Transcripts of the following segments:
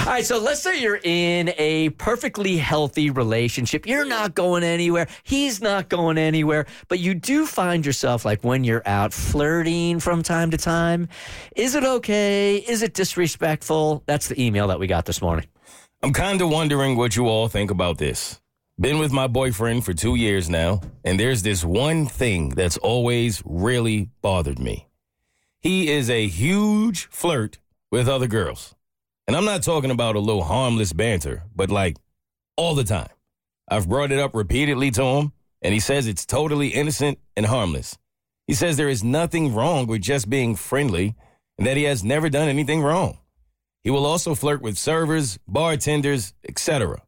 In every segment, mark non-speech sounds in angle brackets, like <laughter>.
All right, so let's say you're in a perfectly healthy relationship. You're not going anywhere. He's not going anywhere. But you do find yourself like when you're out flirting from time to time. Is it okay? Is it disrespectful? That's the email that we got this morning. I'm kind of wondering what you all think about this. Been with my boyfriend for two years now, and there's this one thing that's always really bothered me. He is a huge flirt with other girls. And I'm not talking about a little harmless banter, but like all the time. I've brought it up repeatedly to him, and he says it's totally innocent and harmless. He says there is nothing wrong with just being friendly and that he has never done anything wrong. He will also flirt with servers, bartenders, etc.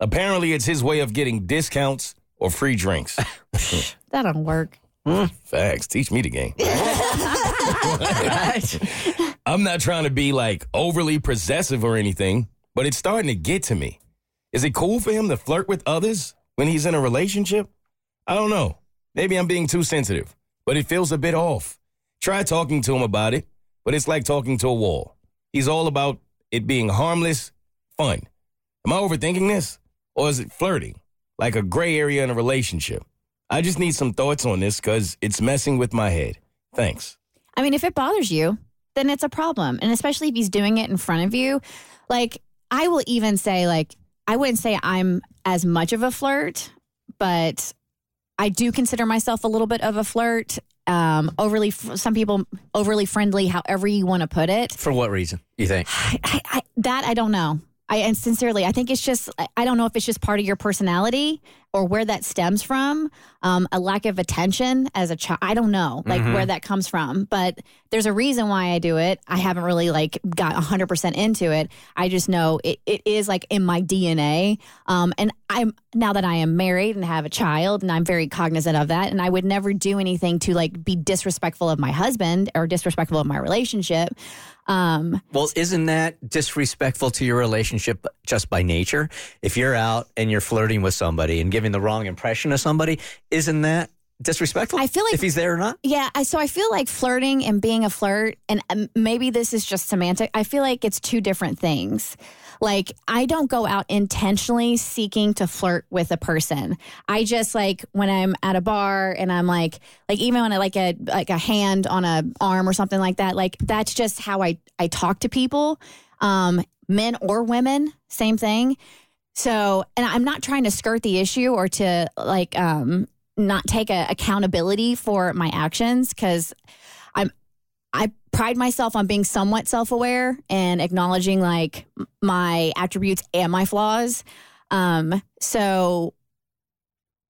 Apparently, it's his way of getting discounts or free drinks. <laughs> That don't work. Facts. Teach me the game. <laughs> <laughs> I'm not trying to be like overly possessive or anything, but it's starting to get to me. Is it cool for him to flirt with others when he's in a relationship? I don't know. Maybe I'm being too sensitive, but it feels a bit off. Try talking to him about it, but it's like talking to a wall. He's all about it being harmless, fun. Am I overthinking this? Or is it flirting? Like a gray area in a relationship? I just need some thoughts on this because it's messing with my head. Thanks. I mean, if it bothers you, then it's a problem. And especially if he's doing it in front of you. Like, I will even say, like, I wouldn't say I'm as much of a flirt, but I do consider myself a little bit of a flirt. Um, overly, some people overly friendly, however you want to put it. For what reason, you think? <sighs> I, I, I, that I don't know. I and sincerely, I think it's just I- I don't know if it's just part of your personality or where that stems from. Um, a lack of attention as a child. I don't know, like where that comes from. But there's a reason why I do it. I haven't really like got 100 percent into it. I just know it, it is like in my DNA. Um, and I'm now that I am married and have a child, and I'm very cognizant of that. And I would never do anything to like be disrespectful of my husband or disrespectful of my relationship. Um, Well, isn't that disrespectful to your relationship just by nature? If you're out and you're flirting with somebody and giving the wrong impression of somebody, isn't that disrespectful? I feel like- if he's there or not. Yeah, I, so I feel like flirting and being a flirt, and um, maybe this is just semantic. I feel like it's two different things. Like I don't go out intentionally seeking to flirt with a person. I just like when I'm at a bar and I'm like, like even when I like a like a hand on a arm or something like that. Like that's just how I I talk to people, um, men or women, same thing. So, and I'm not trying to skirt the issue or to like um not take a, accountability for my actions because I'm I pride myself on being somewhat self-aware and acknowledging like my attributes and my flaws. Um so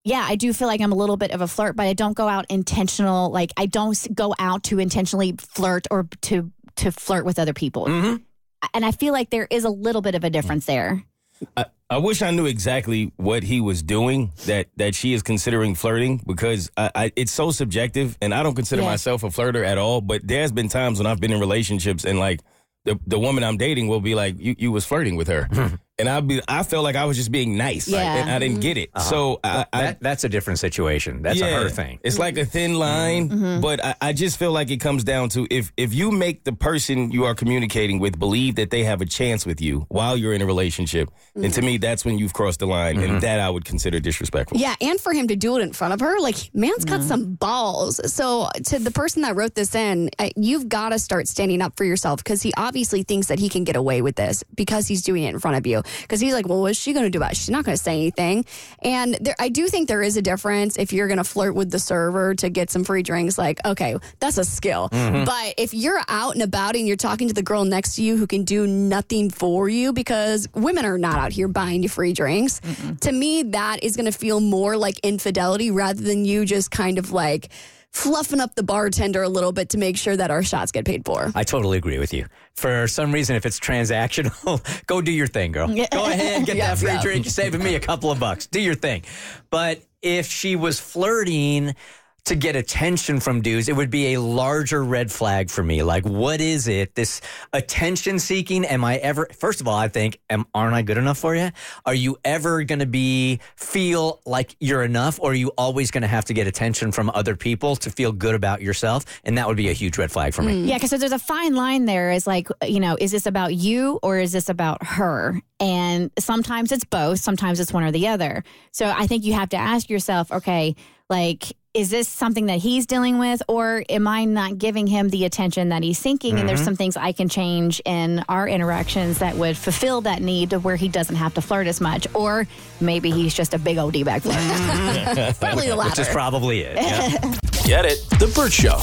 yeah, I do feel like I'm a little bit of a flirt, but I don't go out intentional like I don't go out to intentionally flirt or to to flirt with other people. Mm-hmm. And I feel like there is a little bit of a difference there. I, I wish I knew exactly what he was doing that that she is considering flirting because I, I it's so subjective and I don't consider Yeah. myself a flirter at all. But there's been times when I've been in relationships and like the the woman I'm dating will be like, "You you was flirting with her," <laughs> and I'll be I felt like I was just being nice, like, and I didn't get it. Mm-hmm. So uh-huh. I, I That, that's a different situation. That's a her thing. It's like a thin line, mm-hmm. mm-hmm. but I, I just feel like it comes down to if if you make the person you are communicating with believe that they have a chance with you while you're in a relationship, and to mm-hmm. me that's when you've crossed the line, and that I would consider disrespectful. Yeah, and for him to do it in front of her, like, man's got some balls. So, to the person that wrote this in, you've got to start standing up for yourself because he obviously thinks that he can get away with this because he's doing it in front of you. Because he's like, well, what's she going to do about it? She's not going to say anything. And there, I do think there is a difference if you're going to flirt with the server to get some free drinks. Like, okay, that's a skill. Mm-hmm. But if you're out and about and you're talking to the girl next to you who can do nothing for you, because women are not out here buying you free drinks, to me, that is going to feel more like infidelity rather than you just kind of like fluffing up the bartender a little bit to make sure that our shots get paid for. I totally agree with you. For some reason, if it's transactional, <laughs> go do your thing, girl. Go ahead, get that <laughs> free drink. You're saving me a couple of bucks. Do your thing. But if she was flirting to get attention from dudes, it would be a larger red flag for me. Like, what is it? This attention seeking? Am I ever? First of all, I think, am, aren't I good enough for you? Are you ever going to be feel like you're enough, or are you always going to have to get attention from other people to feel good about yourself? And that would be a huge red flag for me. Mm. Yeah, because there's a fine line there. Is like, you know, is this about you or is this about her? And sometimes it's both, sometimes it's one or the other. So I think you have to ask yourself, okay, like, is this something that he's dealing with, or am I not giving him the attention that he's seeking? And there's mm-hmm. some things I can change in our interactions that would fulfill that need to where he doesn't have to flirt as much. Or maybe he's just a big old D bag flirt. <laughs> Probably the latter. Which is probably it. Yeah. <laughs> Get it? The Bert Show.